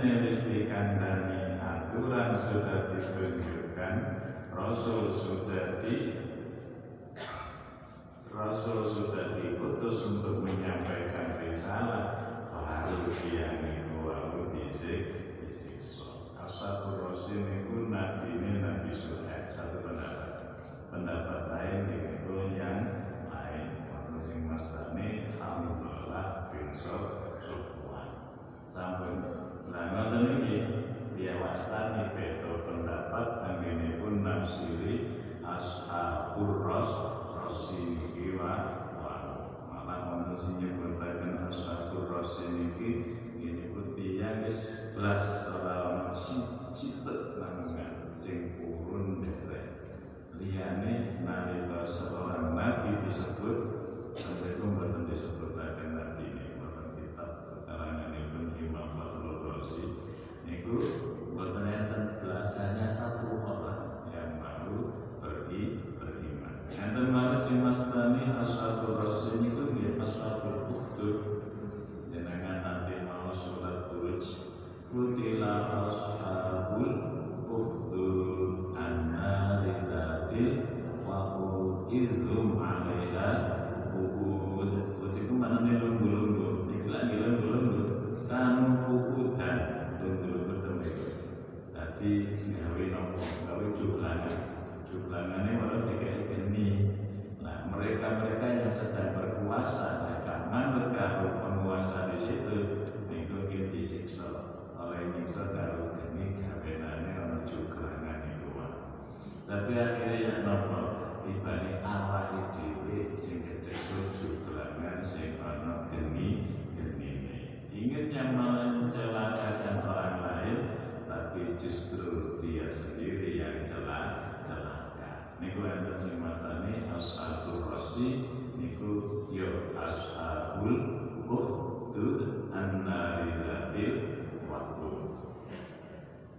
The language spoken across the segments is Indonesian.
menyelesaikan dari aturan sudah ditunjukkan Rasul sudah di Rasul sudah diutus untuk menyampaikan risalah baru siang itu waktu disik disiksa. Ashabul Rasul itu Nabi ini Nabi Suhaib satu pendapat pendapat lain itu yang lain. Waktu sing mastani Alhamdulillah bin Sofwan. Sampai wastani beda pendapat anggene pun nafsiri ashabur ras rasi niki wa malah wonten sing nyebutaken ashabur rasi niki ini pun tiyang wis ora ono siji tetangga sing purun derek liyane nalika seorang nabi disebut sampai itu mboten disebutaken nabi. ini Ibnu Imam Fakhrul Razi niku mboten enten satu orang yang mau beri beriman. Enten malih sing mastani ashabul rasul niku nggih ashabul ukhdud jenengan nanti mau sholat buruj kutila ashabul sedang berkuasa mereka manut karo penguasa di situ niku ki disiksa oleh nyiksa karo geni gawenane ono jumlangan iku wae tapi akhirnya yang nopo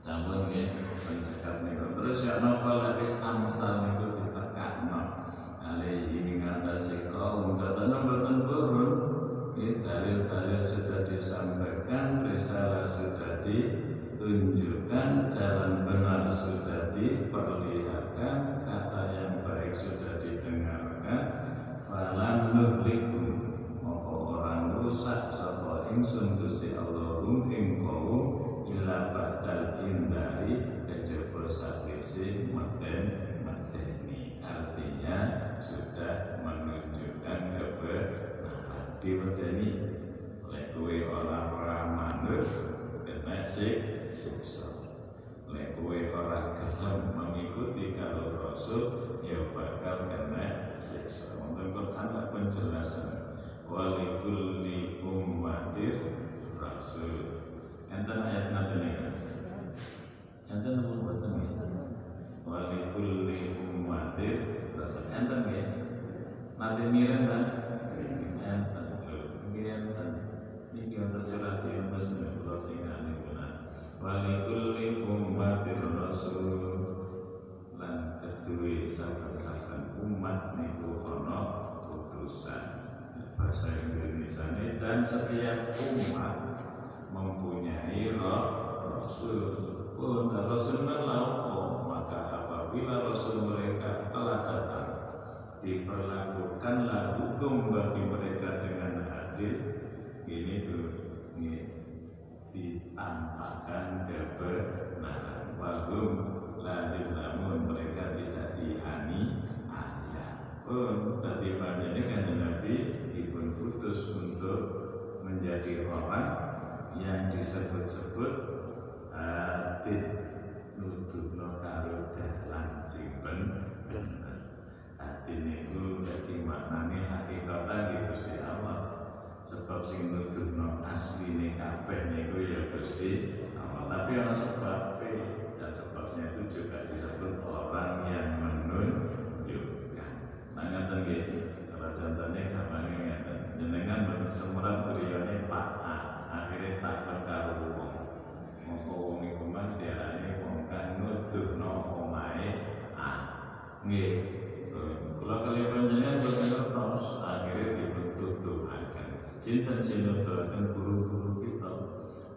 Campur nggih pencekap niku. Terus ya napa lek wis angsal niku ditekakno. Alaihi ing atase kaum mboten purun. Nggih dalil-dalil sudah disampaikan, risalah sudah ditunjukkan, jalan benar sudah diperlihatkan, kata yang baik sudah didengarkan. Falan nuhlikum Moko orang rusak sapa ingsun Gusti Allahum ing kaum ila ba'dal indari kejaba sakwise meten meteni. Artinya sudah menunjukkan kebenaran diwedeni lek kowe ora ora manut kena sik siksa. Lek kowe ora gelem mengikuti kalau rasul ya bakal kena siksa. Quran lah penjelasan. Walikulli ummatir rasul enten ayat nanti nih enten apa buatan ya walikulli ummatir rasul. Enten ya nanti mirip kan enten ini enten. Ini yang sembilan puluh tiga ini benar walikulli ummatir rasul. Lan kedua sahabat-sahabat umat niku ono putusan. Bahasa Indonesia dan setiap umat apabila rasul mereka telah datang diperlakukanlah hukum bagi mereka dengan adil. Ini tuh ditampakkan kebenaran. Wahum lahir namun mereka tidak dihani ayah pun. Tadi ini kan Nabi dipun putus untuk menjadi orang yang disebut-sebut atit nuduhno karo dalan sing bener. Hati niku dadi maknane hakikatan ya Gusti Allah. Sebab sing nuduhno asline kabeh niku ya Gusti Allah. Tapi ana sebab dan sebabnya itu juga disebut orang yang menunjukkan. Nah ngaten nggih. Kalau contohnya gampangnya ngaten. Jenengan boten semuran griyane Pak A akhirnya takon karo wong. Mongko wong iku mah diarani nggih kula kali panjenengan boten ngertos akhirnya dipututuhaken sinten sing nuduhaken guru-guru kita.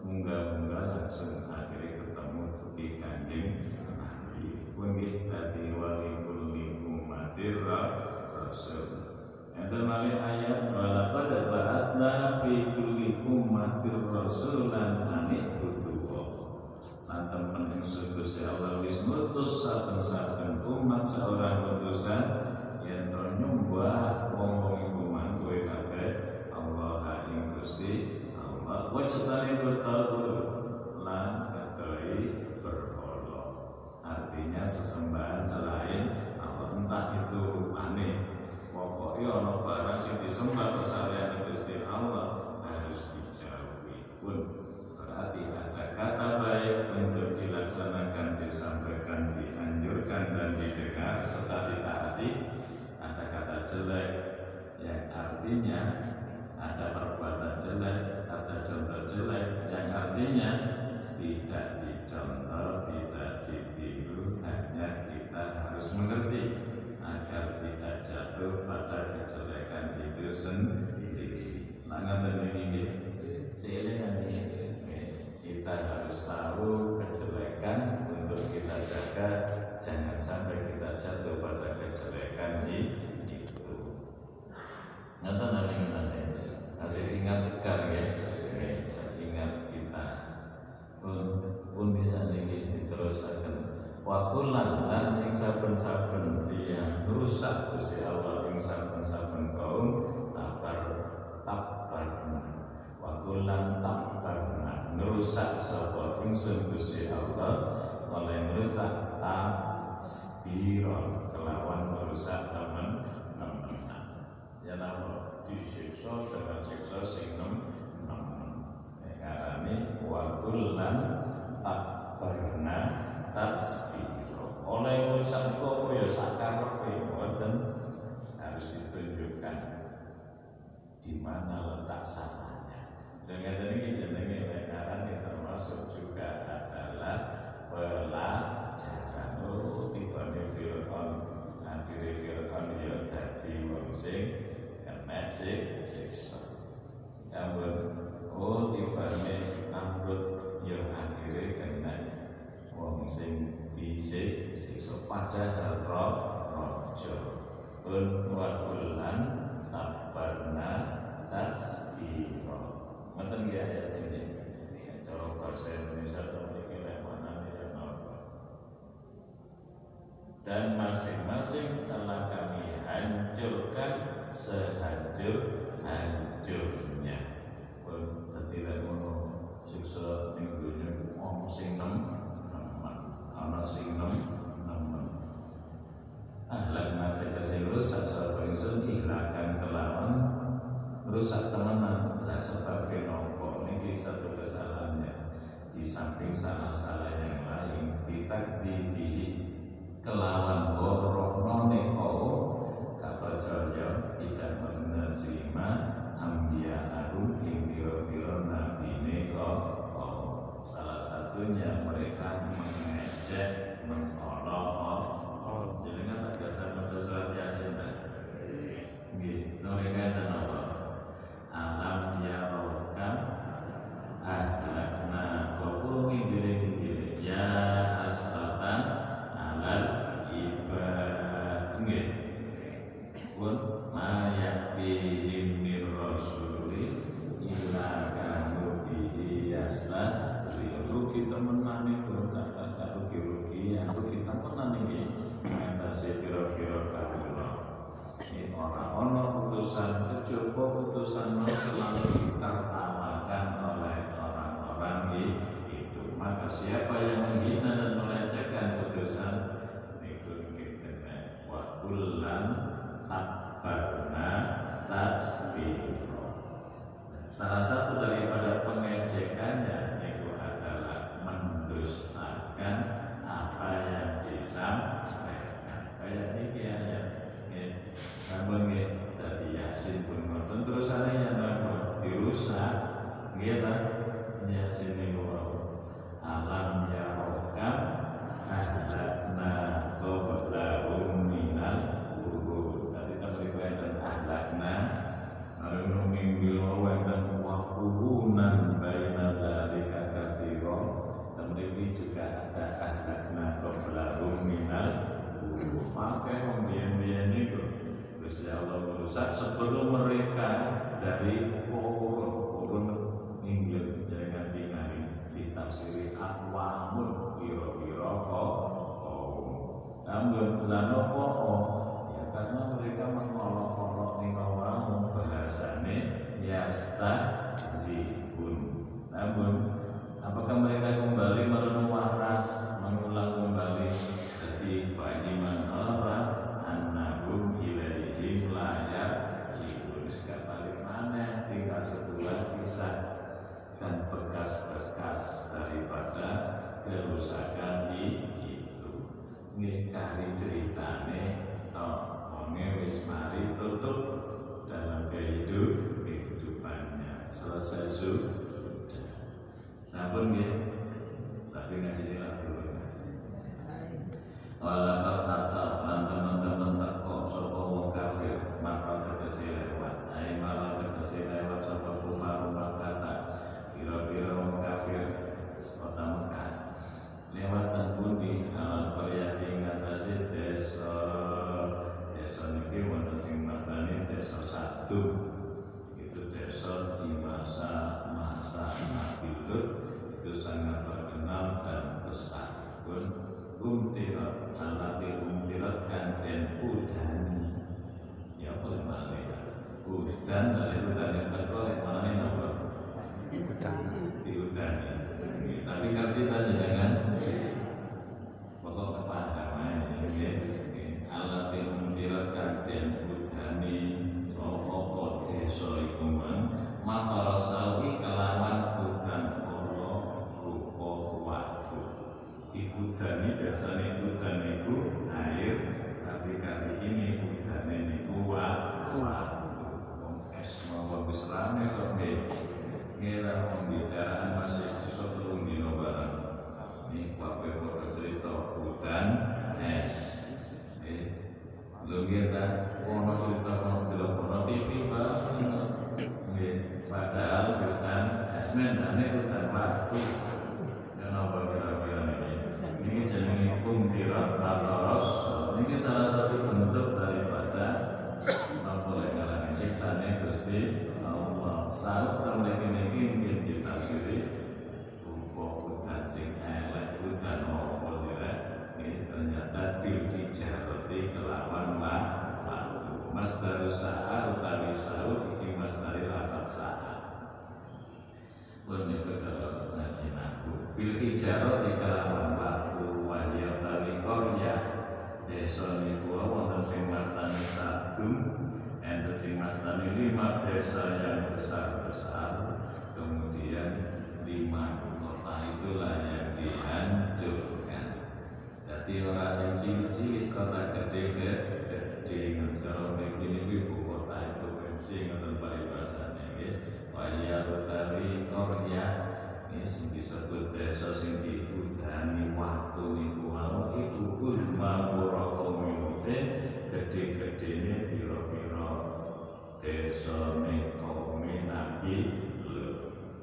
Munggah-munggah langsung akhirnya ketemu di kanjeng Nabi. Pun nggih dadi wali kulli umatir rasul. Enten malih ayat walaqad ba'asna fi kulli an ibudu Lan temen ingsun Gusti Allah wis ngutus saben-saben umat seorang utusan yen to nyembah wong-wong iku man kowe kabeh Allah ing Gusti Allah. Wajibane bertaul lan kadoi artinya sesembahan selain Allah entah itu aneh. Pokoknya ono barang sing disembah kok saliyane Gusti Allah harus dijauhi pun. Berarti dan didengar serta ditaati ada kata jelek yang artinya ada perbuatan jelek ada contoh jelek yang artinya tidak dicontoh tidak ditiru hanya kita harus mengerti agar tidak jatuh pada kejelekan itu sendiri. Langan dan ini kita harus tahu kejelekan untuk kita jaga jangan sampai kita jatuh pada kejelekan itu. Nanti nanti nanti masih ingat segar ya, ingat kita. Pun pun bisa nih diterusakan Wakulan lan ing saben-saben dia rusak Gusti Allah ing saben-saben kaum tabar tabarna Wakulan tabarna ngerusak sapa ingsun Gusti Allah oleh merusak tasbiron kelawan merusak teman teman ya napa disiksa dengan siksa sing nem nemen karane wakulan tabarna tasbiro oleh urusan kok ya sakarepe boten harus ditunjukkan di mana letak salahnya dengan ini jenenge lekaran yang termasuk juga adalah pelajaran oh tiba nih Fir'aun akhirnya Fir'aun ya dadi wong sing kena siksa. Namun oh tiba nih Namrud ya akhirnya kena wong sing dhisik siksa. Padahal roh rojo. Pun wa kullan tabarna tasbiro ngoten nggih ayat ini? Cara bahasa Indonesia dan masing-masing telah kami hancurkan sehancur hancurnya. Pun dadi ngono siksa ning dunya wong sing nem ana sing nem nemen. Kasih rusak sapa ingsun ilakan kelawan rusak temenan. Lah sebab nopo niki satu kesalahannya. Di samping salah-salah yang lain ditakdiri kelawan borono neko kapercaya tidak menerima ambia arum ing biro-biro nabi neko. Salah satunya mereka mengejek mengolok jadi kan tak biasa baca surat yasin kan nggih nolika dan apa alam ya rohkan ahlakna kau gile gile ya kecoba putusan no selalu ditertawakan oleh orang-orang itu. Maka siapa yang menghina dan melecehkan putusan itu kita wa kullan takbarna tasbiro salah satu sadum enten sing mastani lima desa yang besar-besar kemudian lima kota itulah yang dihancurkan. Jadi orang cilik-cilik kota gede gede ngecara begini ibu kota provinsi ngoten paribasane nggih waya utawi korya ini sing disebut desa sing diudani waktu niku. Wau iku ulma komite gede-gedene pira-pira desa nekome nabi.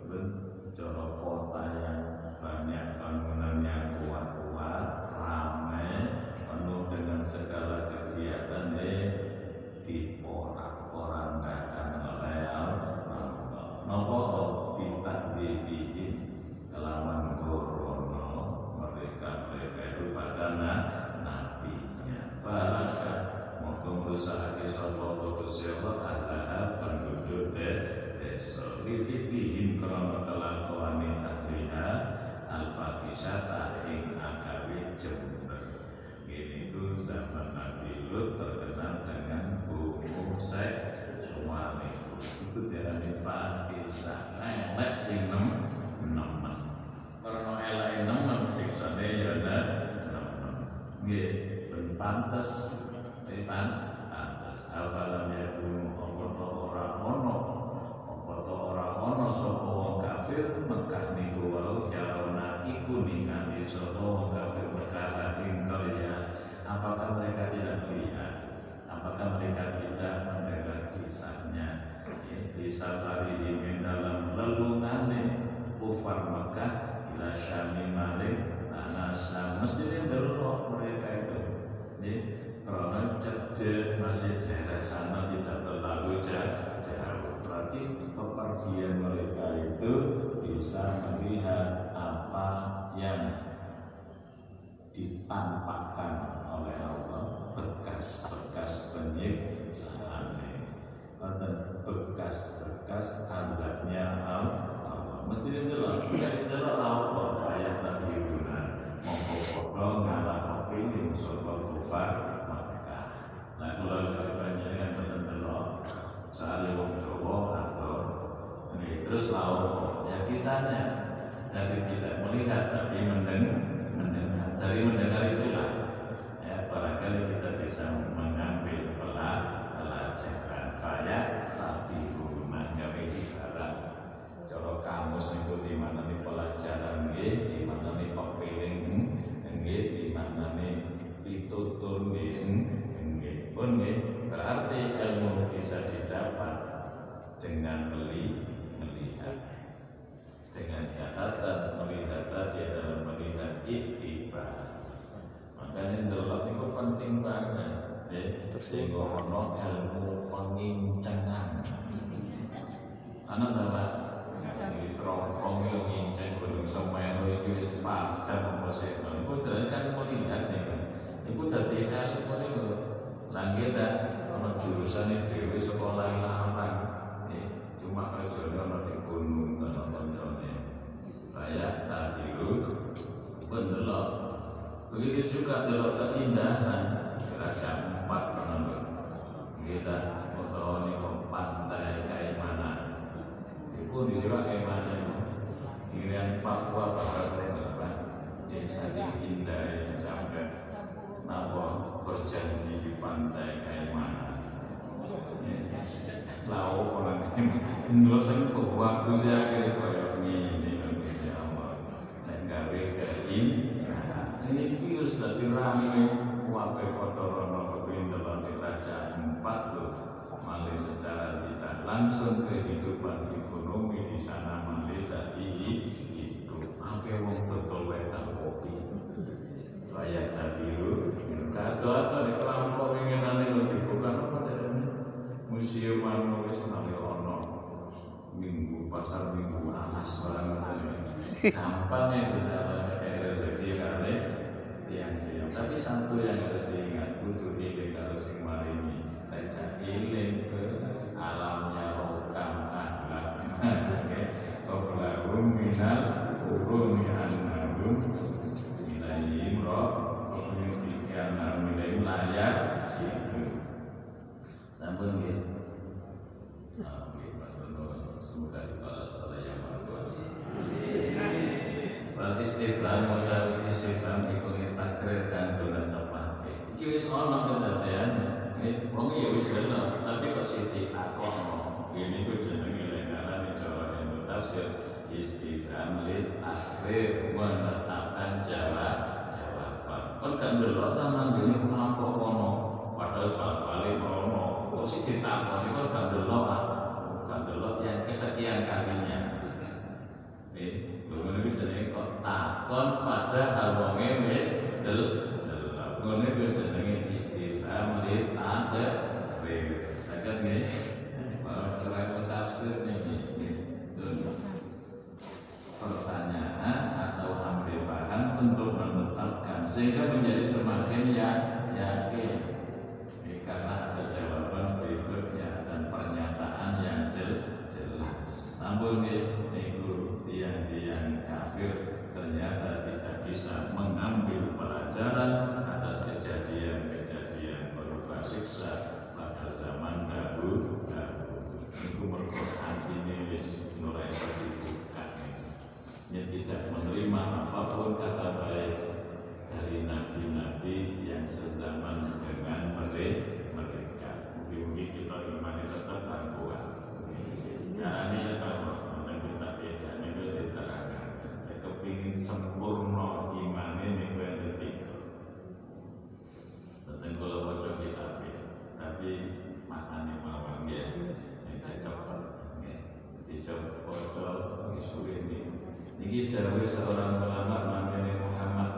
Ben cara kota yang banyak bangunan yang kuat-kuat ramai penuh dengan segala kegiatan eh diporak-porandakan oleh Allah Nopo bintang dibihim kelawan gorono mereka mereka itu pada nabinya balaka mau merusak sopo Allah adalah penduduk desa. Rifidihim krono kelakuan ahliha Al-Fakisata ing agawi jember. Ini ku zaman Nabi Lut terkenal dengan buku seksual itu diarani fakisah elek sing nem nemen. Karena elek nemen siksane ya nemen. Nggih ben pantes sing pantes afalam yakunu apa to ora ono apa to ora ono sapa wong kafir Mekah niku wae yaona iku ningali sapa wong kafir Mekah ing karya apakah mereka tidak melihat? Apakah mereka tidak mendengar kisahnya? Bisa farihim dalam lelungane kufar Mekah ila syami malik tanah mesti mereka itu ya, karena cedek masih daerah sana tidak terlalu jauh berarti pepergian mereka itu bisa melihat apa yang ditampakkan oleh Allah bekas-bekas penyiksaan. Bekas-bekas adabnya Allah. Mesti delok wis delok apa ayat tadi guna mongko padha ngalah kepingin sapa kufar Makkah nah kula kali panjenengan boten delok soal wong Jawa atau ini terus laut ya kisahnya. Dari tidak melihat tapi mendengar mendengar. Dari mendengar itulah ya, barangkali kita bisa mengambil pela- pelajaran saya tapi rumah gawe ibarat cara kamus itu di mana nih pelajaran nggih di mana nih pun berarti ilmu bisa didapat dengan meli melihat dengan catatan melihat tadi adalah melihat iktibar makanya delok itu penting banget ya sehingga ono ilmu pengincengan. Anak adalah ngaji teropong yang nginceng gunung semeru itu wis padam apa sih? Itu jadi kan melihat ya kan itu tadi ilmu itu lagi dah ono jurusan dewi sekolah larang ya, cuma kerjanya ono di gunung ono koncone kayak tadi lu pun delok begitu juga delok keindahan raja empat kan kita foto ini ke pantai Kaimanan itu di sini Kaimanan Irian Papua Barat apa yang saking indah yang sampai napa berjanji di pantai Kaimanan lau orang ini lo sing kok bagus ya kayak koyo ngene lho Gusti Allah. Nek gawe kein ini kius dadi rame. Wae padha rono kepengin delok empat lho malih secara tidak langsung kehidupan ekonomi di sana malih tadi itu akeh wong betul wetan kopi. Layak tabiru kado atau di kelompok inginane lo dibuka apa dari museum anu wis malih ono minggu pasar minggu alas barang gampang ya bisa kayak rezeki kali tiang tiang tapi satu yang harus diingat butuh iling kalau sing marini Laisa iling ke alamnya rokam akhlak oke Qoblahum minal urumi annahum annahum ilaihim layak Jibu Sampun Amin Semoga dibalas oleh yang maha kuasa Wal istifham utawi istifham iku takrir dan dolan tepat. Iki wis ana kedadean. Wong ya wis bener, tapi kok sithik takono. Ini ku jenenge lengaran Jawa ilmu tafsir istifham lil takrir menetapkan jawab kan delok ta nang ngene kelompok kono. Padahal balik-balik kono. Kok sih ditakoni kon gak delok ah. Gak delok yang kesekian kalinya. Eh, ngono iki jenenge kok takon padahal wonge wis del delok. Ngono iki jenenge istifham li ada re. Saged nggih? Cara tafsir niki sehingga menjadi semakin ya yakin. Ini karena ada jawaban berikutnya dan pernyataan yang jel jelas. Namun niku tiang-tiang kafir ternyata tidak bisa mengambil pelajaran atas kejadian-kejadian berupa siksa pada zaman dahulu niku mergo hatine wis mulai dibuka. Yang tidak menerima apa pun kata baik dari nabi-nabi yang sezaman dengan mereka. Mungkin kita iman tetap kuat. Caranya apa? Yang kita tidak itu diterangkan. Ya, kepingin sempurna iman ini yang ketiga. Tentang kalau baca kitab tapi maknanya mawon ya, yang cepat. Baca isu ini ini dawai seorang ulama namanya Muhammad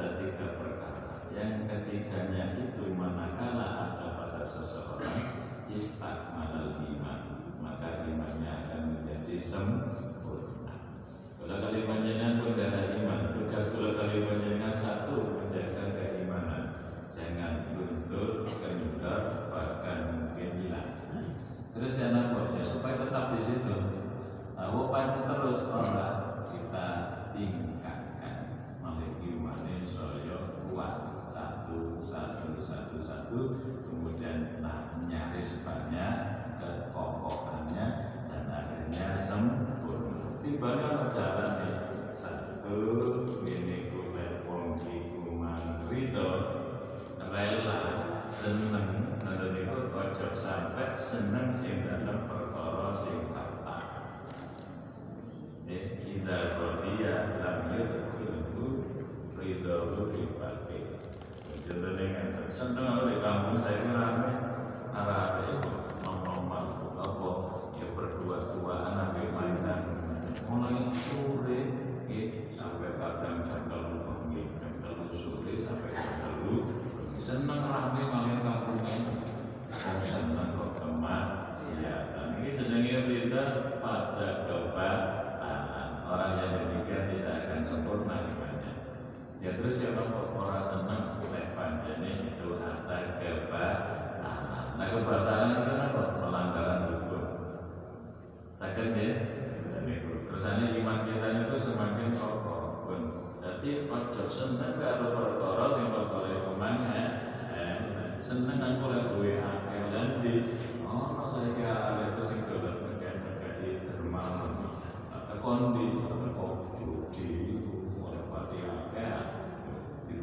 Ada tiga perkara. Yang ketiganya itu manakala ada pada seseorang Istakmalal iman Maka imannya akan menjadi sempurna. Kalau kali panjenengan pun ada iman Tugas kalau kali panjenengan satu Menjaga keimanan. Jangan luntur, kendor, bahkan mungkin hilang. Terus yang apa? Ya supaya tetap di situ. Lalu pancet terus orang satu kemudian nah, nyaris banyak kekokohannya dan akhirnya sempurna. Tibanya berjalan ya satu ini kulit wongki kuman rido rela seneng. Atau itu kocok sampai seneng yang dalam perkara sing kata indah rodia lam itu rido fi Contohnya kan, seneng di kampung saya ini rame, arah itu ngomong apa ya berdua-duaan sampai mainan mulai sore ya, sampai kadang jam telu bengi, jam telu sore sampai jam telu seneng rame malah kampungnya. Oh seneng kok kemaksiatan. Ini jenenge kita pada kebatalan. Orang yang demikian tidak akan sempurna imannya. Ya terus ya kok orang seneng pancene itu ada kebatalan. Nah kebatalan itu kan apa? Melanggaran hukum. Sakit ya? Kersane iman kita itu semakin kokoh. pun. Jadi ojo seneng karo perkara sing perkara ke mana seneng aku lek duwe akeh lan di ono saiki arek sing dolan megah-megah dermawan. Tekon di teko judi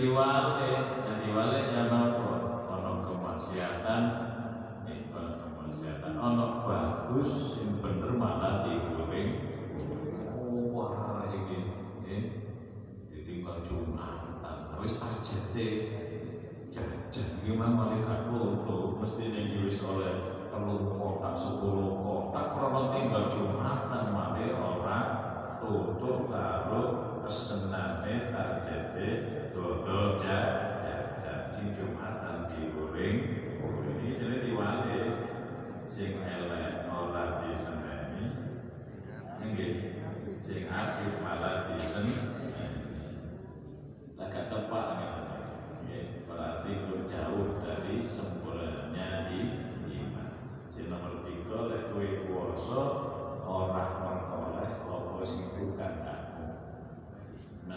aja diwale jadi wale ya nopo? Ono kemaksiatan nih ono kemaksiatan. Ono bagus yang bener malah digoreng oh wah ini eh ditinggal jumatan. Wis targete jajan gimana malaikat loro mesti ning wis oleh telu kotak sepuluh kotak. Krono tinggal jumatan malah ora tutur karo pesenane targete dodol jajan sing jumatan digoreng ini jadi diwale sing elek ora diseneni nggih. Sing apik malah diseneni agak tepat nih berarti kau jauh dari sempurnanya iman jadi nomor tiga lek kowe kuwasa ora merkoleh apa sing bukan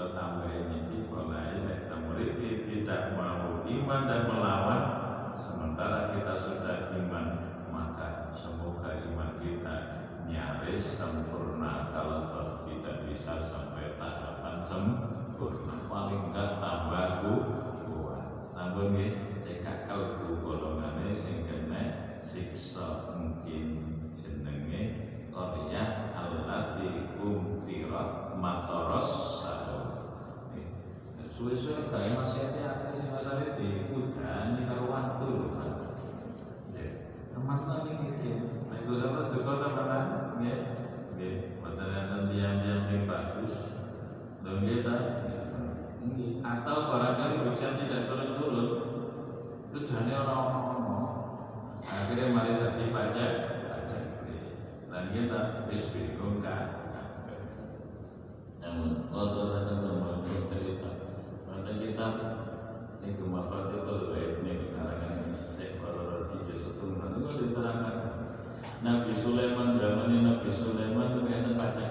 kalau tambah ini mulai nek mriki tidak mau iman dan melawan sementara kita sudah iman maka semoga iman kita nyaris sempurna. Kalau tidak bisa sampai tahapan sempurna paling enggak tambah kuat. Sampun nggih cekak kalbu golongane sing kena siksa mungkin jenenge Korea alati umtirat matoros suwe-suwe kali masih ada akeh sing masane di udan di karo waktu lho teman-teman ini iki. Nek Gus Atas duka teman nggih. Nggih. Sing bagus. Lho nggih ta? Atau barangkali hujan tidak turun-turun hujannya orang-orang akhirnya mari tadi pajak. Pajak dan kita wis kan namun kalau terus akan teman cerita maka kita ini mafatihul ghaib ini karangan Syekh Al-Razi Jasutullah itu kan diterangkan. Nabi Sulaiman zaman Nabi Sulaiman itu kan pajak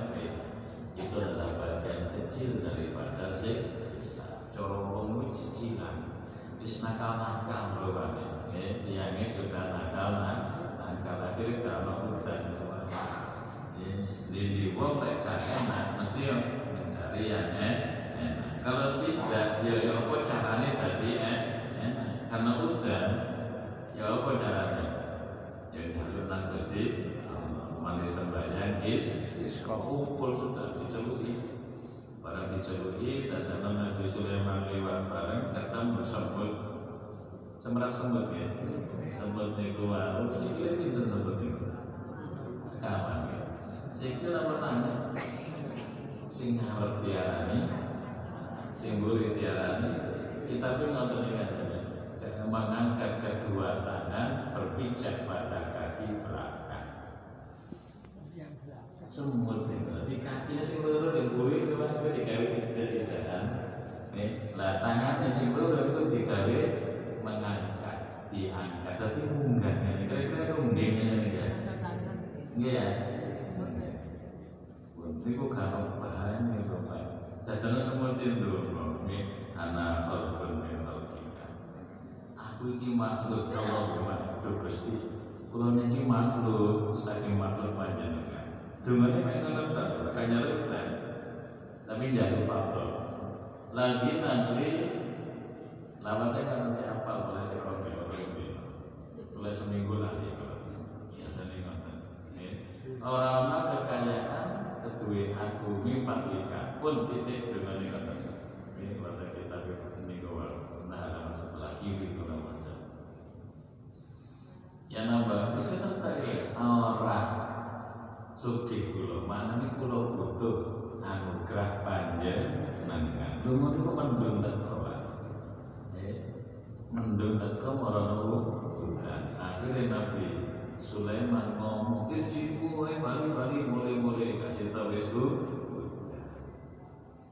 itu adalah bagian kecil daripada siksa. Corong cicilan. Wis nakal-nakal rupanya ya tiangnya sudah nakal nakal akhirnya kalau udan. Di wong mereka enak mesti yang mencari yang kalau tidak ya ya apa caranya tadi enak karena udan ya apa caranya? Ya jalur nang Gusti manis sembahyang is is kumpul sudah diceluki barang diceluki dan Nabi Sulaiman lewat bareng ketemu sembut. Semrat sembut ya? Sembut niku wau sikile pinten sembut niku? Sekawan ya? Sikile apa tangan? Sing ngarep diarani sing mburi diarani tapi ngoten iki katanya mengangkat kedua tangan berpijak pada kaki belakang. Semut itu. Di kakinya sing loro di buri itu kan itu digawe tidak kan? Lah tangannya sing loro itu digawe mengangkat diangkat. Tapi munggah ya. Kira-kira ini ya enggak ya Niku kalau bahan itu pak Dadana Ini anak khalqun min khalqika Aku ini makhluk Allah makhluk Gusti. Kulo niki makhluk saking makhluk panjenengan. Dungane mek ngono tok, kanyare kan. Tapi jangan faktor. Lagi nanti lawatnya kan apal oleh si Robi oleh seminggu lagi biasanya ngoten. Orang-orang kekayaan kedua aku mi fadlika. Pun titik dengan ngoten. Ini pada kita ini kawal nah halaman sebelah kiri kalau macam. Ya nambah, terus kita tadi orang. Sugih kula manane kula butuh anugerah panjenengan. Lho niku mendung teko eh mendung teko marang udan akhirnya Nabi Sulaiman ngomong irjiku wae bali-bali mulai-mulai kasih tau wis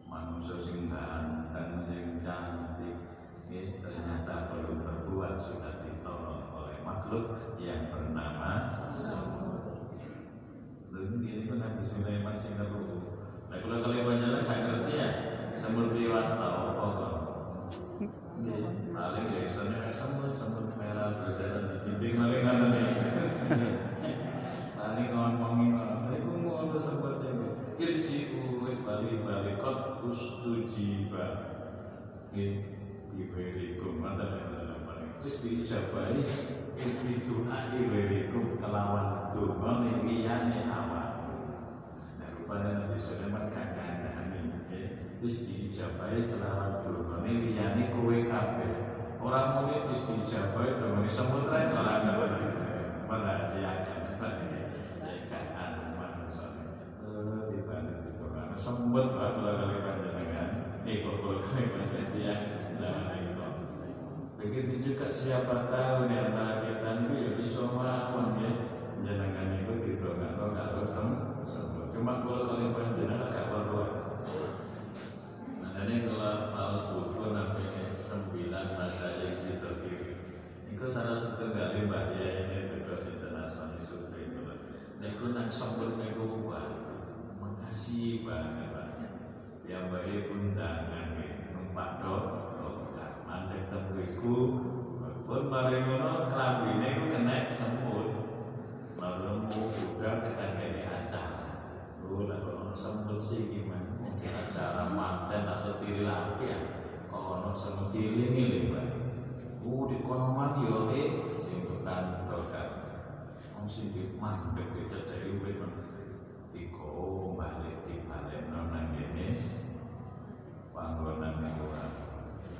manusia sing ganteng sing cantik ternyata belum berbuat sudah ditolong oleh makhluk yang bernama semut ini pun Nabi Sulaiman sing ngeru. Nah kalau kalian banyak gak ngerti ya, semut liwat tau apa kok. Paling ya kayak semut, semut merah berjalan di dinding paling ngoten Wis diijabahi itu akhirikum kelawan donga ning liyane awak. Nah, rupane Nabi Sulaiman gak kandhani wis diijabahi kelawan donga ning liyane kowe kabeh. Ora muni wis diijabahi dongane semut rek ora ngono. Merahasiakan. Eh, semut lah kalau kali panjenengan, nih kalau kali panjenengan zaman itu. Begitu juga siapa tahu di antara kita itu ya bisa mawon ya jenengan itu di dongak terus sembuh. Cuma kalau kalian panjenengan agak perlu. Makanya kalau maus buku nanti sembilan masyarakat situ Ini Iku salah satu kali mbah ya ini terus internasional supaya itu. Niku nah, nak nego buat makasih banget banyak. Yang baik undangan ya. nih numpak dong ditemu iku pun mari ngono klambine ku kena semut. Lalu buka ketanggane acara. Lu nek ono semut sih gimana? Mungkin acara manten asa laki ya. Kok ono semut giling-giling, Uh, di konoman yo eh sing tukang tukang. Wong sing di mandek dicedheki wit tiko balik tiba nang ngene panggonan kuwi.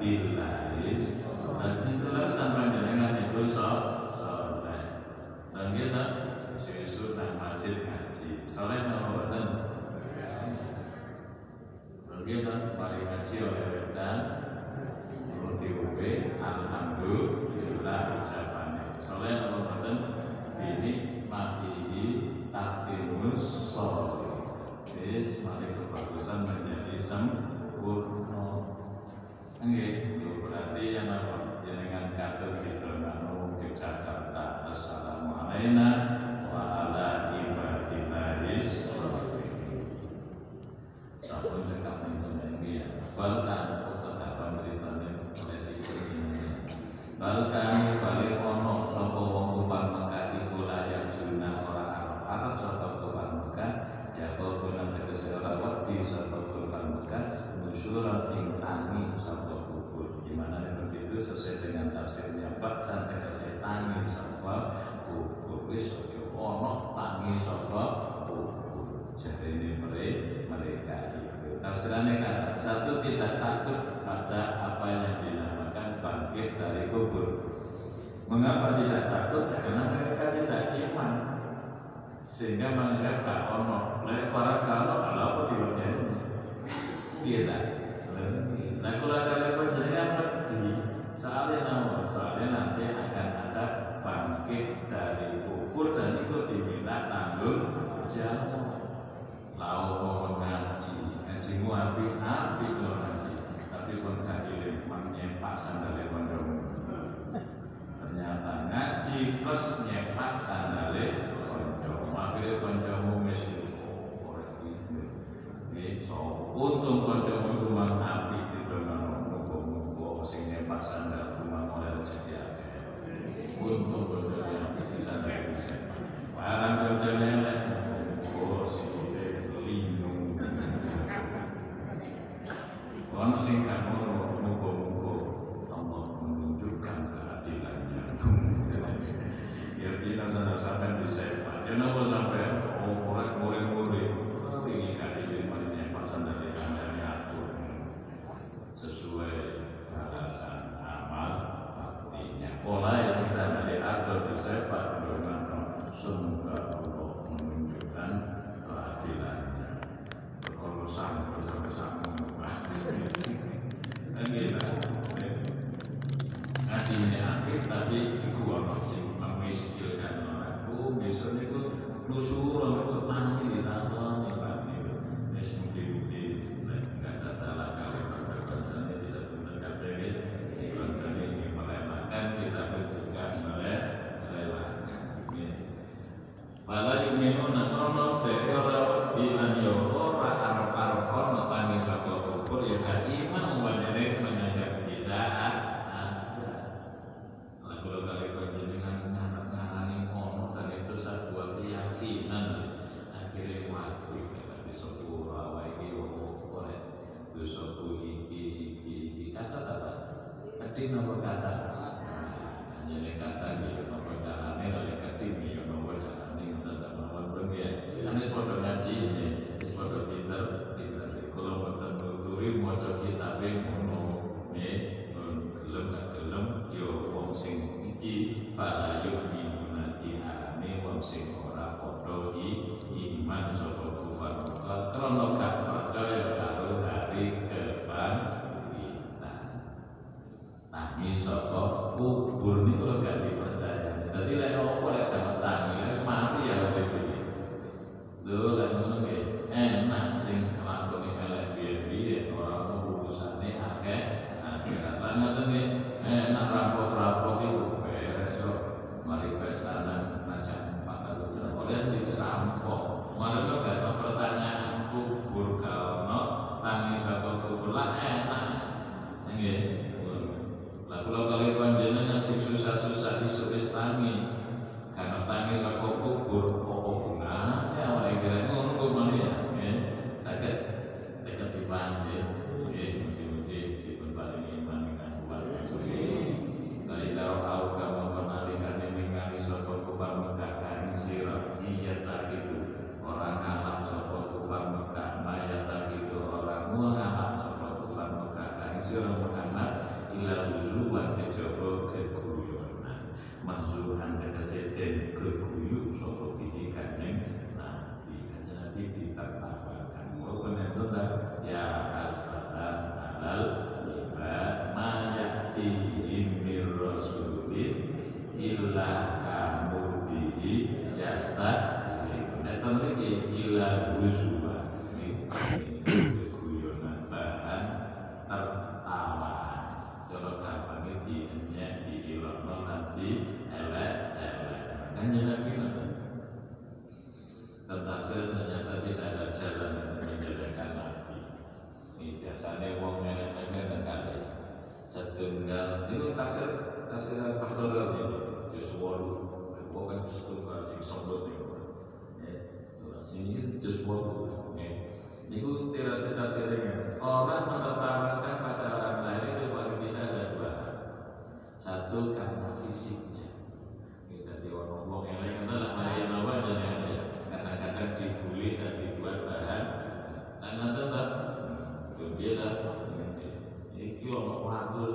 tilas berarti telah sampai jenengan itu soleh dan kita どんどんこうやって saja ternyata tidak ada jalan untuk menjalankan nabi. Ini biasanya wong nenek-nenek dan setenggal setunggal ini tafsir tafsir Fahdul Razi juz wolu bukan juz putra kan sing sombong nih. Ya, ya. Ini juz wolu. Itu terasa tafsirnya. Orang menetapkan pada orang lain itu paling tidak ada dua. Satu karena fisik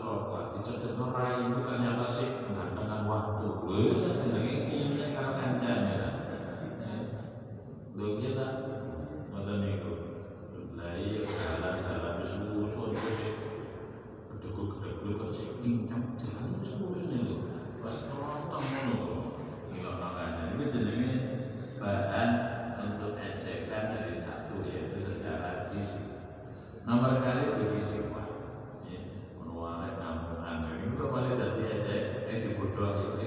sholat dicocok norai ternyata sih dengan waktu loh, jadi ini yang saya sekar kancana lu kita nonton itu mulai jalan jalan semua sholat sih. Cukup kerja lu kan sih pincang jalan semua sih lu pas nonton lu nggak makanya ini jadi bahan untuk ejekan dari satu yaitu sejarah fisik. Nomor kali budi 对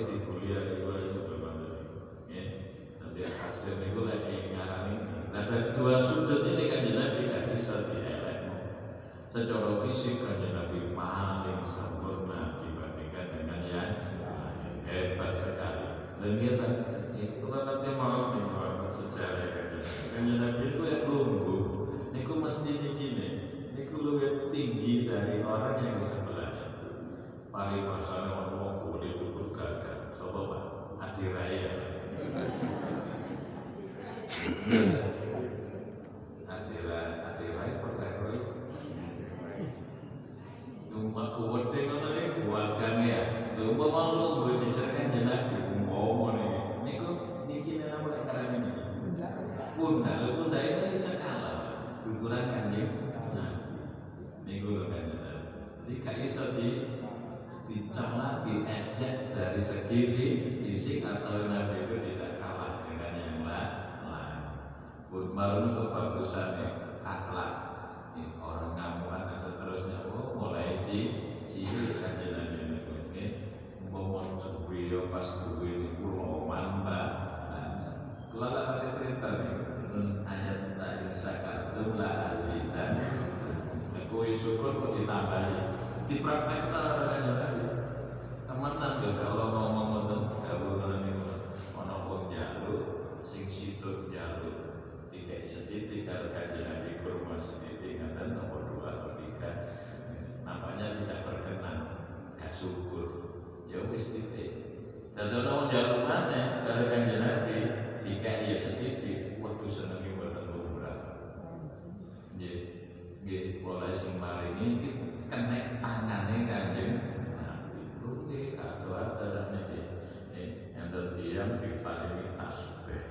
kuwede ngoten niku wagang ya. Umpama lu nggo jejer kanjeng Nabi umpama niki. Niku niki apa karena ini. Bunda, lho bunda itu bisa kalah. Dukuran kanjeng. Niku lho Nabi. Jadi gak iso di dicela, diejek dari segi fisik atau Nabi itu tidak kalah dengan yang lain. Pun malu kebagusannya akhlak Ini orang ngamuan dan seterusnya oh mulai ci Nabi niku nggih umpama suwi yo pas suwi niku loman mbak kula lak ate cerita nih ayat ta insakartum la azidan. Kowe syukur kok ditambahi dipraktekkan oleh kanjeng Nabi temenan Gusti Allah ngomong ngoten dawuh niku ana wong njaluk sing situ njaluk. Tidak sedikit kalau kanjeng Nabi kurma sedikit ngaten nomor dua atau tiga. Nampaknya tidak berkenan gak syukur. Ya wis titik dan kalau menjawab mana? Kalau kanjeng Nabi tiga ya sedikit. Waktu senengi boten lumrah nggih nggih mulai sing maringi kena tangane kanjeng Nabi. Lu nggih kado ada niki yang terdiam diparingi tasbih.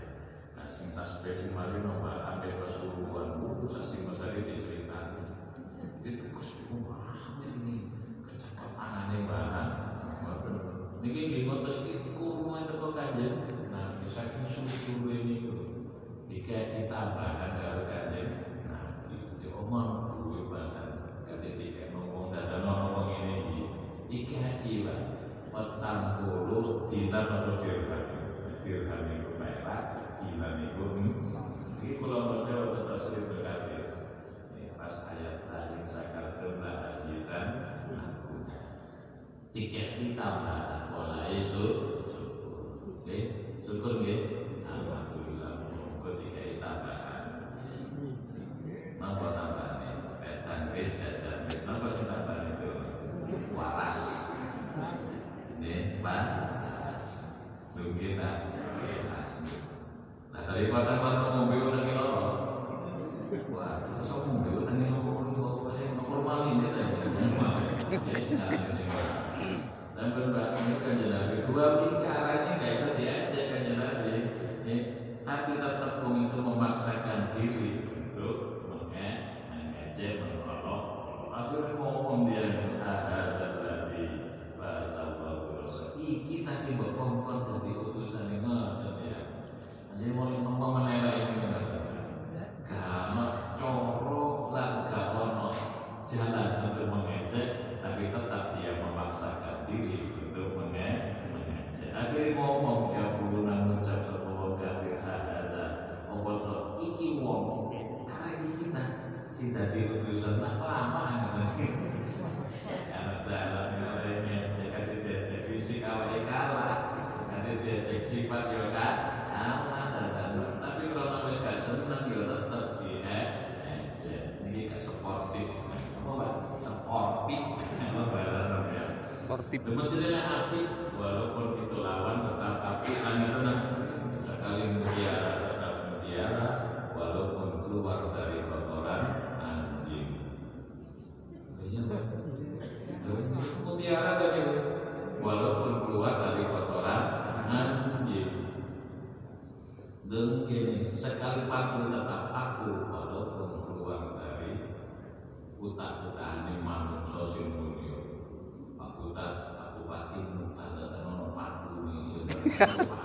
Nah, sing tasbih sing mari nomor ambil kesuruhan buku sasi masari diceritani. Itu Gusti Allah ini kecakap tangannya bahan. Niki nggih iki kurma teko kanjeng. Nah, bisa syukur ini Jika tambahan karo kanjeng. Nah, di omong duwe bahasan. Ketika ngomong dadan ngomong ini iki iki lah. Petang puluh dinar atau dirham. Dirham itu perak, dinar mutiara tadi walaupun keluar dari kotoran anjing. Dan gini, sekali paku tetap aku walaupun keluar dari utak-utak ini manusia sing mulya. Pak Buta, Pak Bupati, ada teman paku ini,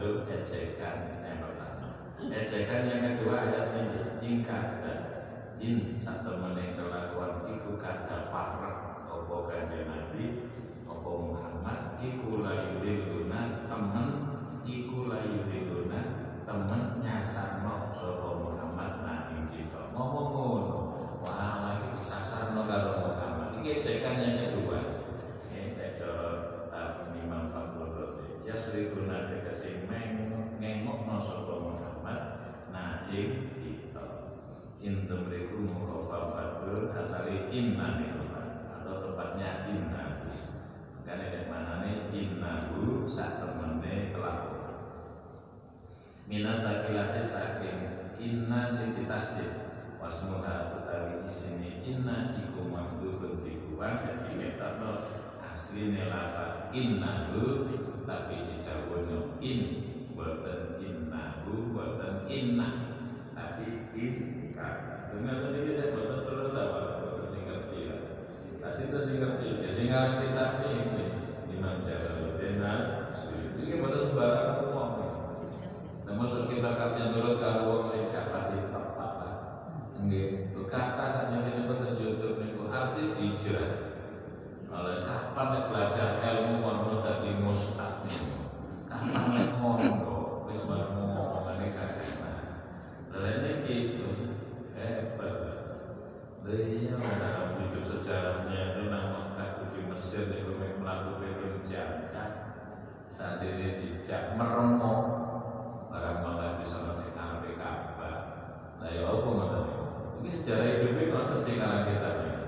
bentuk ejekan yang pertama. Ejekan yang kedua ayat ini in kata in. Satu menit kelakuan iku kata parek opo kanjeng Nabi? Opo Muhammad? Iku layudiluna temen. Iku layudiluna temen. Nyasarno sopo Muhammad nah ing kita. Ngomong ngono. Wah lagi disasarno karo Muhammad. Ini ejekan yang kedua Ya seriguna tegese ngengok no sopo Muhammad nah ing kita intum riku mukhafafatun asali inna atau tepatnya inna. Karena dari mana nih innahu saat temennya pelaku minas sakilate saking inna sing ditasdid wasmuha utawi isine inna iku mahdhufun dikuwan dadi metano asline lafal innahu tapi didhawuhno in boten innahu boten inna. Tapi in kata. Dengan tadi saya boten perlu tahu boten sing ngerti lah. Kasih itu sing ngerti ya sing ngarang kitab ini Imam Jalaluddin Nas ini boten sembarang ngomong Nah, masuk kita kata nurut karo wong sing gak pati tepat. Nggih, kata sak nyene boten YouTube artis hijrah. Kalau kapan nek belajar ilmu mau dadi mustad niku. Kapan nek ngono wis gitu, hebat. Dia dalam hidup sejarahnya itu nama Mekah di Mesir itu melakukan penjagaan saat ini tidak meremuk barang malah bisa. Nah ya apa niku? Ini sejarah hidupnya alang kita nih.